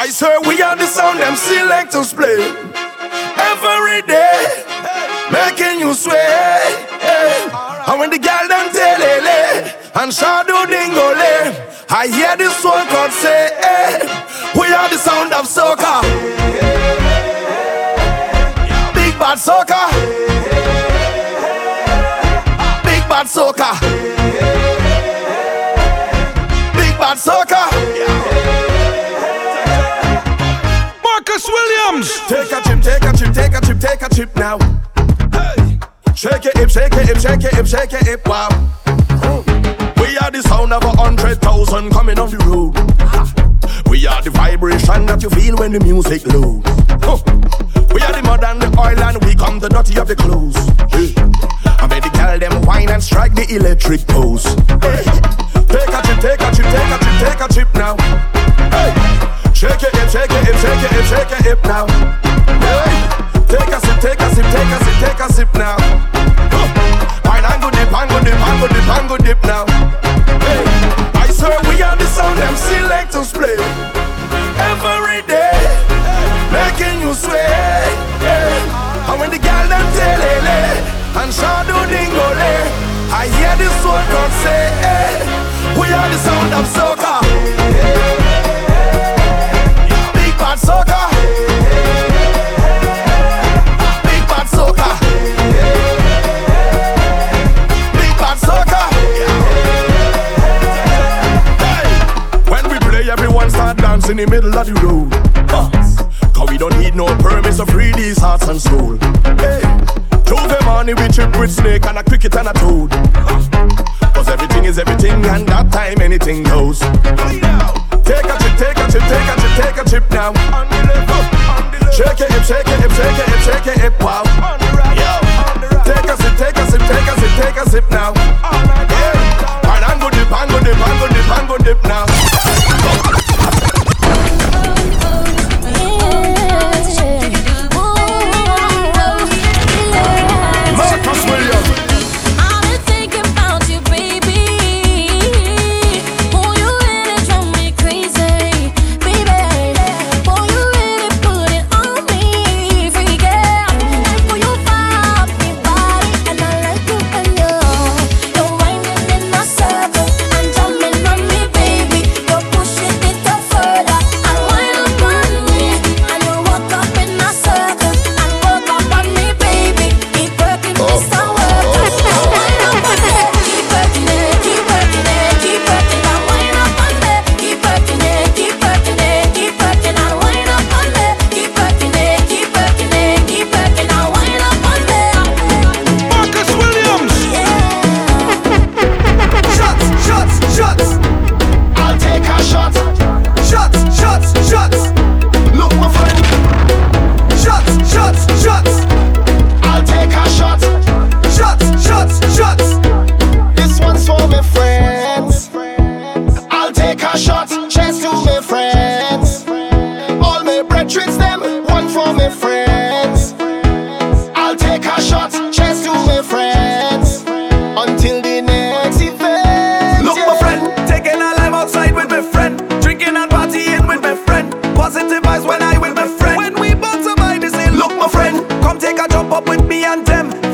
I swear we are the sound them selectors play every day, making you sway. And when the girl them tell eh, and shadow dingole, eh, I hear this one called say, eh, we are the sound of soca. Big bad soca. Big bad soca. Big bad soca. Marcus Take a chip, take a chip, take a chip, take a chip now. Hey. Shake it, hip, shake it, hip, shake it, hip, shake it, hip, wow. We are the sound of a hundred thousand coming on the road. We are the vibration that you feel when the music loads. We are the mud and the oil and we come the dirty of the clothes. I made the girl them wine and strike the electric pose. Take a chip, take a chip, take a chip, take a chip now. Shake it, hip, now. Hey. Take a sip, take a sip, take a sip, take a sip now. Wine and go dip, and go dip, go dip, go dip now. In the middle of the road. Cause we don't need no permits to free these hearts and soul. Hey. Tuesday morning we trip with snake and a cricket and a toad. Cause everything is everything and that time anything goes. Take a chip, take a chip, take a chip, take a chip now. On the Shake it, hip, shake it, hip, shake it, hip, shake it, hip, wow. Yo. Take a sip, take a sip, take a sip, take a sip now. Yeah. And I'm good dip, I'm good dip,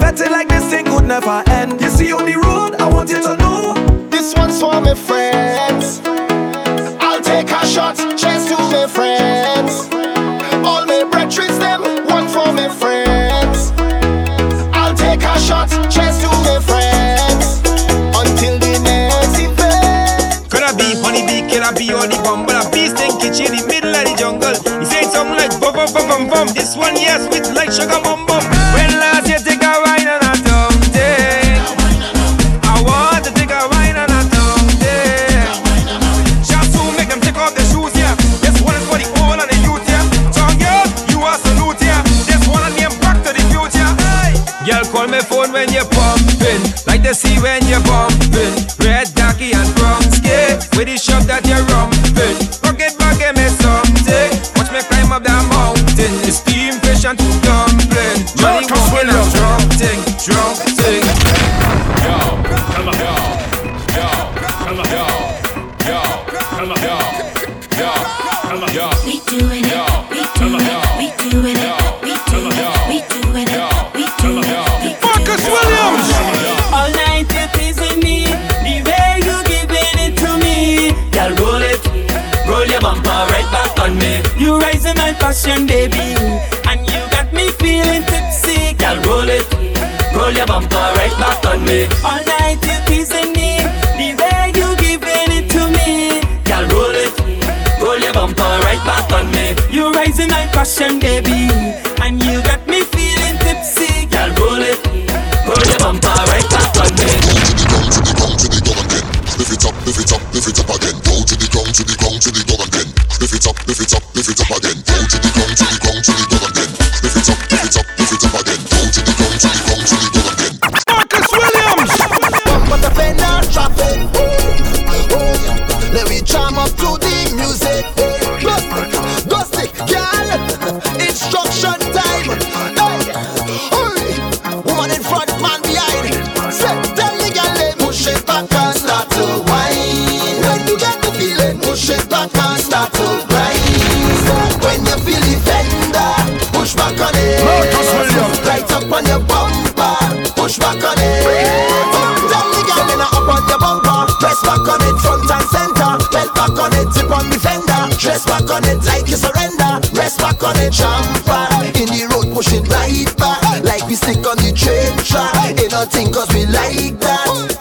Betting like this thing could never end. You see on the road, I want you to know. This one's for my friends. I'll take a shot, cheers to my friends. All my treats them, one for my friends. I'll take a shot, cheers to my friends. Until the next event. Could I be honey bee, could I be on the bomb? But I be in the middle of the jungle. He said something like bum bum bum bum bum. This one, yes, with like sugar bum bum. drum. Yo, come on, yo, yo, come on, yo, yo, come on, yo, yo, come on, yo. We it, we it, we it, we it. Marcus Williams. Passion, baby. Your bumper right back on me. All night you're teasing me, the way you giving it to me. Girl, roll it, roll your bumper right back on me. You raising my passion, baby, Dress back on it like you surrender. Rest back on it, jumper. In the road, push it right back, like we stick on the train track. Ain't nothing cause we like that.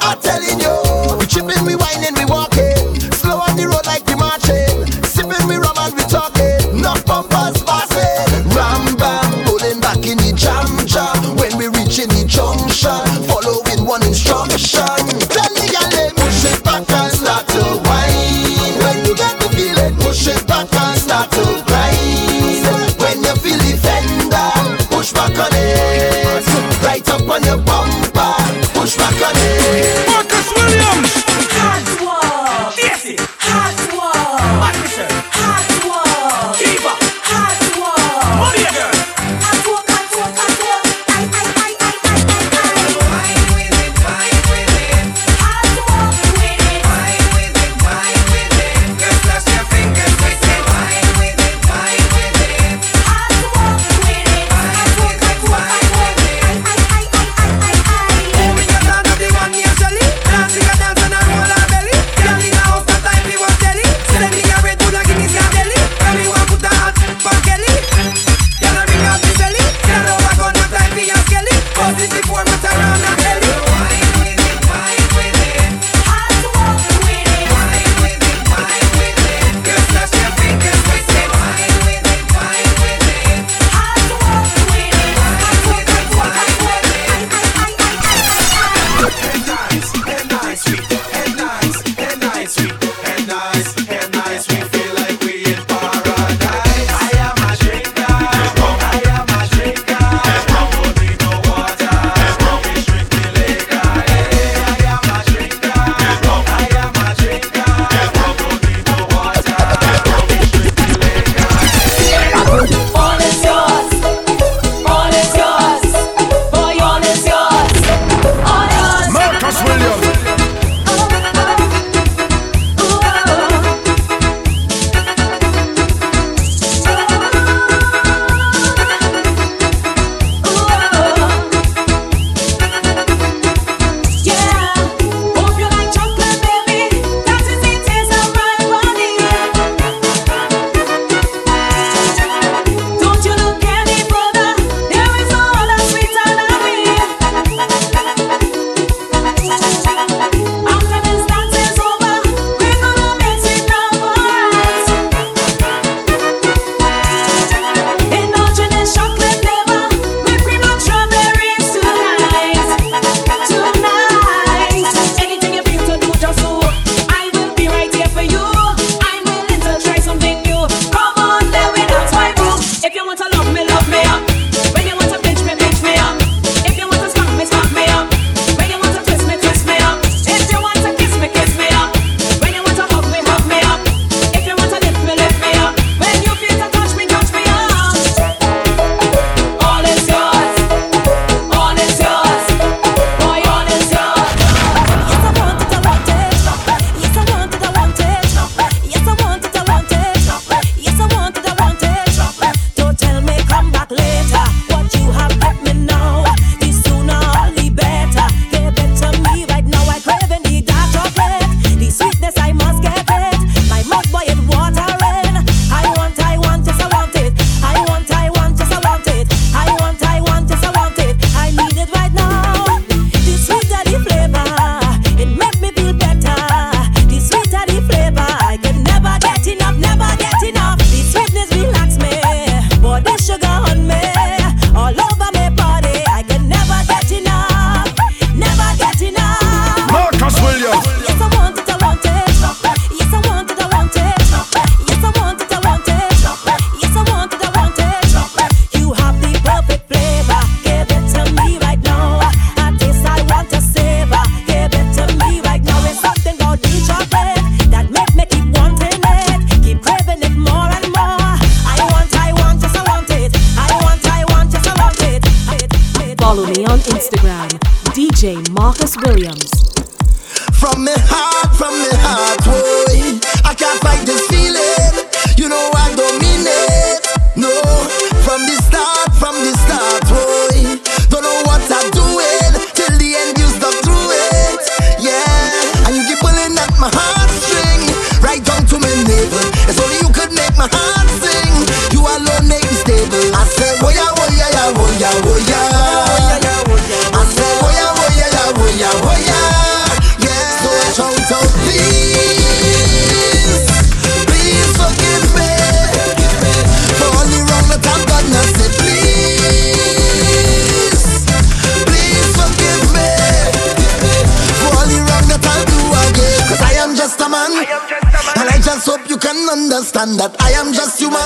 understand that I am just human.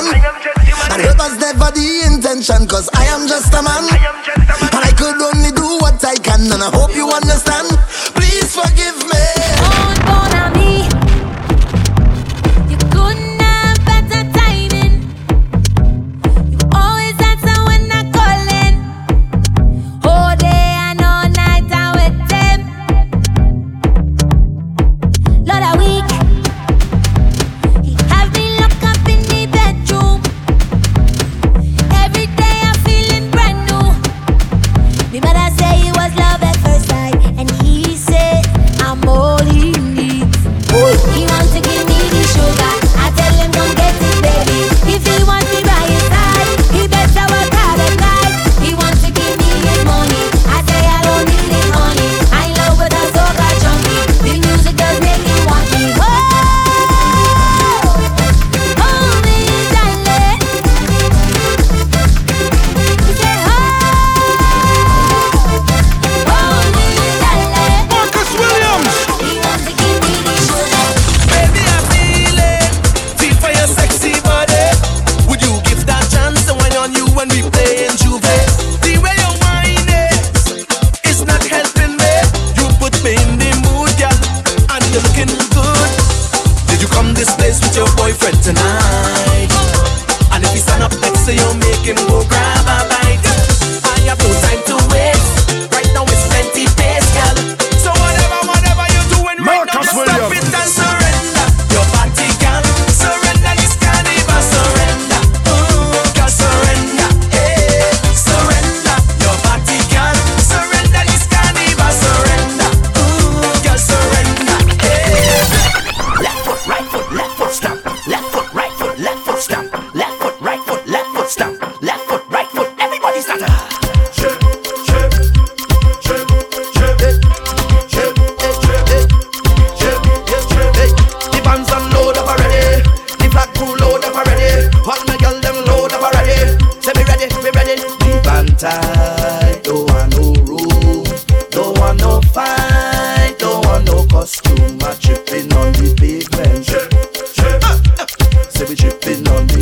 And it was never the intention, cause I am just a man. And I could only do what I can, and I hope you understand. make him go grind.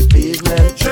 pavement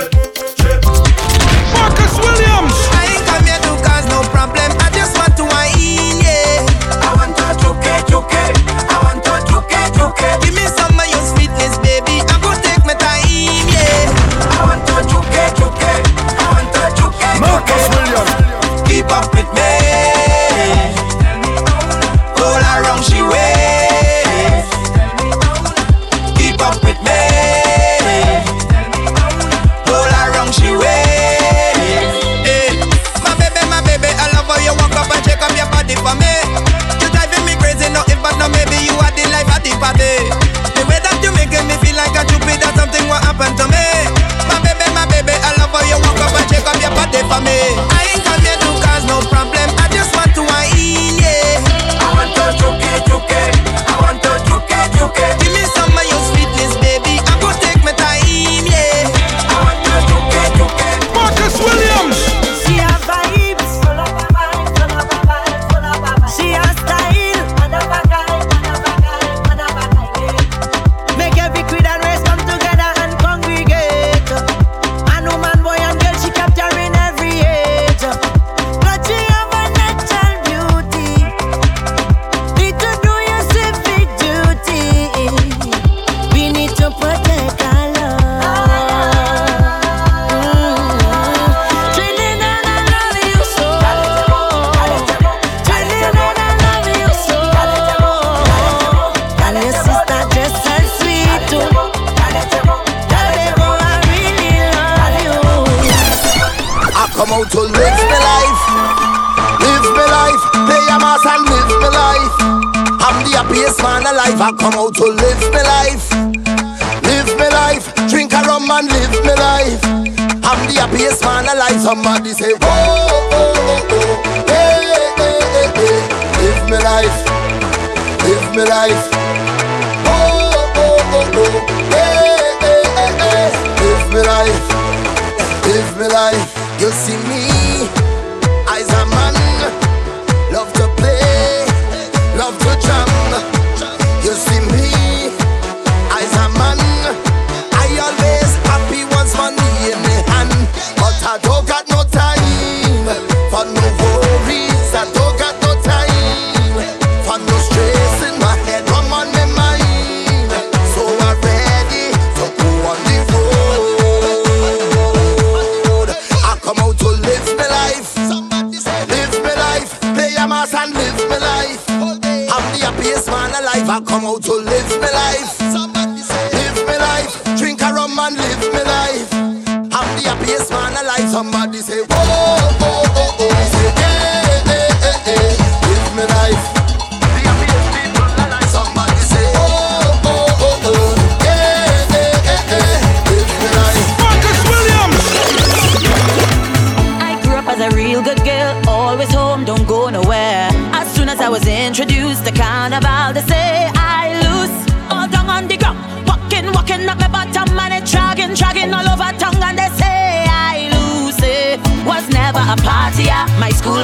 live my life. Live my life. Drink a rum and live my life. I'm the happiest man alive. Somebody say, whoa, oh, oh, oh. Hey, hey, hey, hey. Live my life. Live my life. Whoa, oh, oh, oh. Hey, hey, hey, hey. Live my life. Live my life. You'll see me man alive. I come out to live my life. Live my life. Drink a rum and live my life. I'm the happiest man alive. Somebody say, whoa.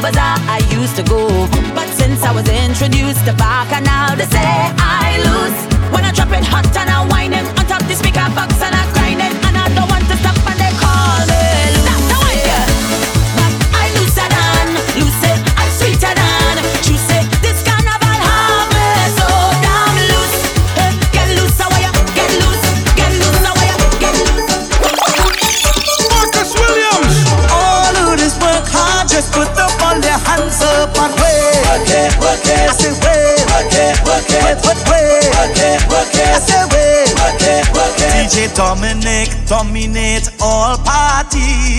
bazaar I used to go. But since I was introduced to Barker, now the dominate all parties.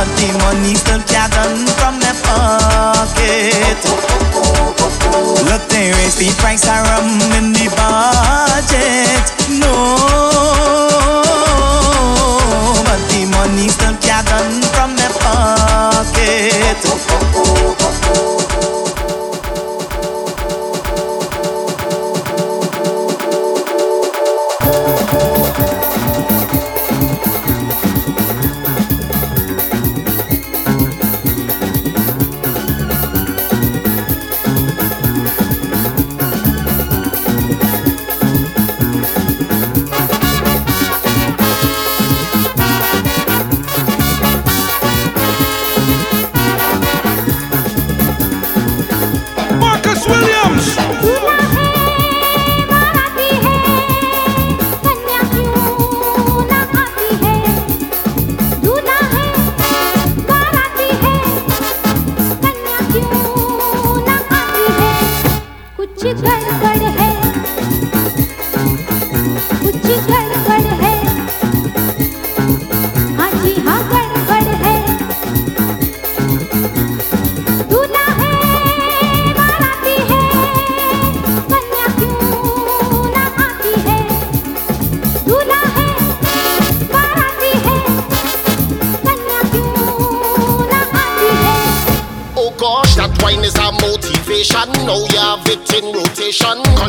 but the money still gathering from their pocket. Look, they raise the price of rum in the budget. In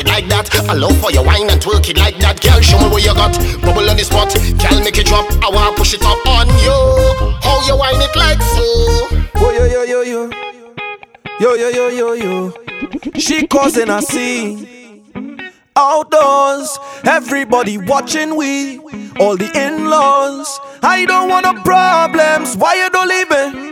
it like that. I love for your wine and twerk it like that. Girl, show me where you got bubble on the spot. Girl, make it drop. I wanna push it up on you. How you wine it like so? Oh yo yo yo yo, yo yo yo yo yo. She causing a scene. Outdoors, everybody watching we, all the in-laws. I don't want no problems. Why you don't leave me?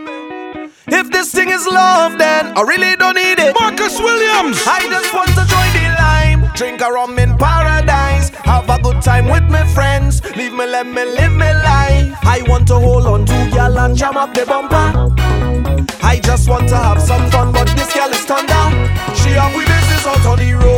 If this thing is love, then I really don't need it. Marcus Williams. I just want to join the lime, drink a rum in paradise, have a good time with my friends. Leave me, let me live my life. I want to hold on to y'all and jam up the bumper. I just want to have some fun, but this girl is thunder. She up with business out on the road.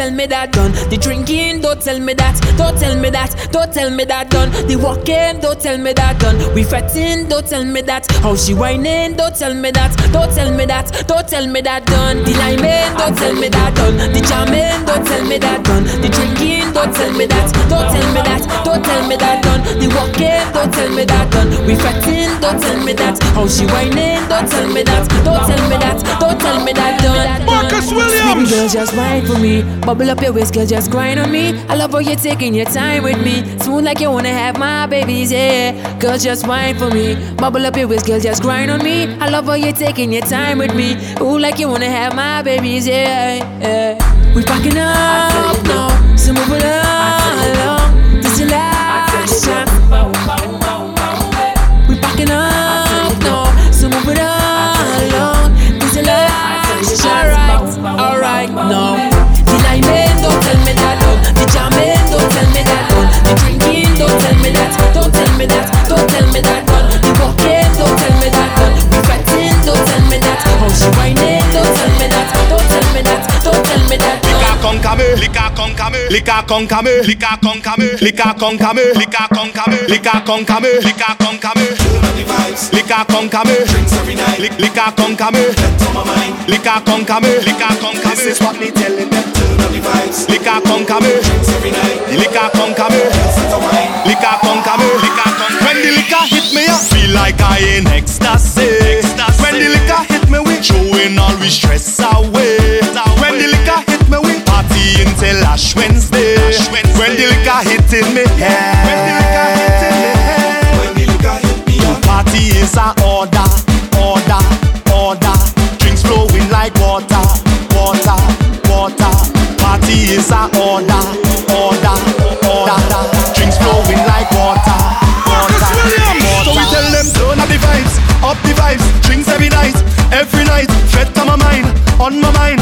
Tell me that done. The drinking don't tell me that. Don't tell me that. Don't tell me that done. The walking don't tell me that done. We fretting don't tell me that. How she whining don't tell me that. Don't tell me that. Don't tell me that done. The lineman don't tell me that done. The jamming don't tell me that done. The drinking don't tell me that. Don't tell me that. Don't tell me that done. The walking don't tell me that done. We fretting don't tell me that. How she whining don't tell me that. Don't tell me that. Don't tell me that done. Marcus Williams. girl, just wine for me. Bubble up your waist, girl, just grind on me. I love how you're taking your time with me. Smooth like you wanna have my babies, yeah. Girl, just wine for me. Bubble up your waist, girl, just grind on me. I love how you're taking your time with me. Ooh, like you wanna have my babies, yeah. yeah. We packing up now, so move it along. Lika konkame, lika konkame, lika konkame, lika konkame, lika konkame, lika konkame. Lika konkame, drinks every night. Lika konkame, on my mind. Lika konkame, lika konkame. This is what me telling them. Turn on the vibes. Lika konkame, drinks every night. Lika konkame, lika konkame, lika konkame. When the liquor hit me, I feel like I in ecstasy. When the liquor hit me, we throwing all we stress away. When the liquor me, until Ash Wednesday. Ash Wednesday. When the liquor hit in me head. When the liquor hit in me head. When the liquor hit me head. Party is a order, order, order. Drinks flowing like water, water, water. Party is a order, order, order. Drinks flowing like water, water, water. So we tell them turn up the vibes, up the vibes. Drinks every night, every night. Fed on my mind, on my mind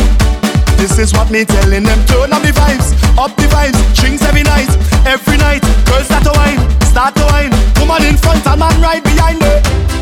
what me telling them. Turn up the vibes, up the vibes. Drinks every night, every night. Girls start to wine, start to wine. Woman in front and man right behind them.